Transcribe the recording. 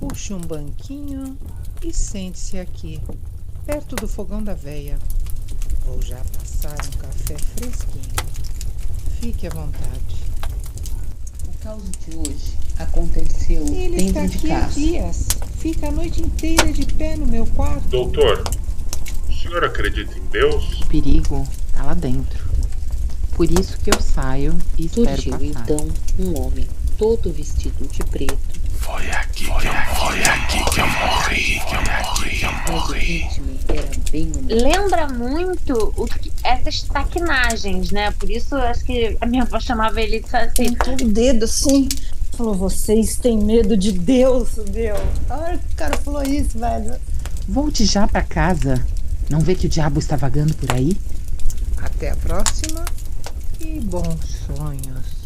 Puxe um banquinho e sente-se aqui, perto do fogão da veia. Vou já passar um café fresquinho. Fique à vontade. O caos de hoje aconteceu Ele dentro está de aqui há casa. dias. Fica a noite inteira de pé no meu quarto. Doutor, o senhor acredita em Deus? O perigo tá lá dentro. Por isso que eu saio e espero Surgiu passar. então um homem todo vestido de preto, Lembra muito o que- essas taquinagens, né? Por isso eu acho que a minha avó chamava ele de saci. Tentou o dedo assim. Falou, vocês têm medo de Deus, meu. A hora que o cara falou isso, velho. Volte já pra casa. Não vê que o diabo está vagando por aí? Até a próxima e bons sonhos.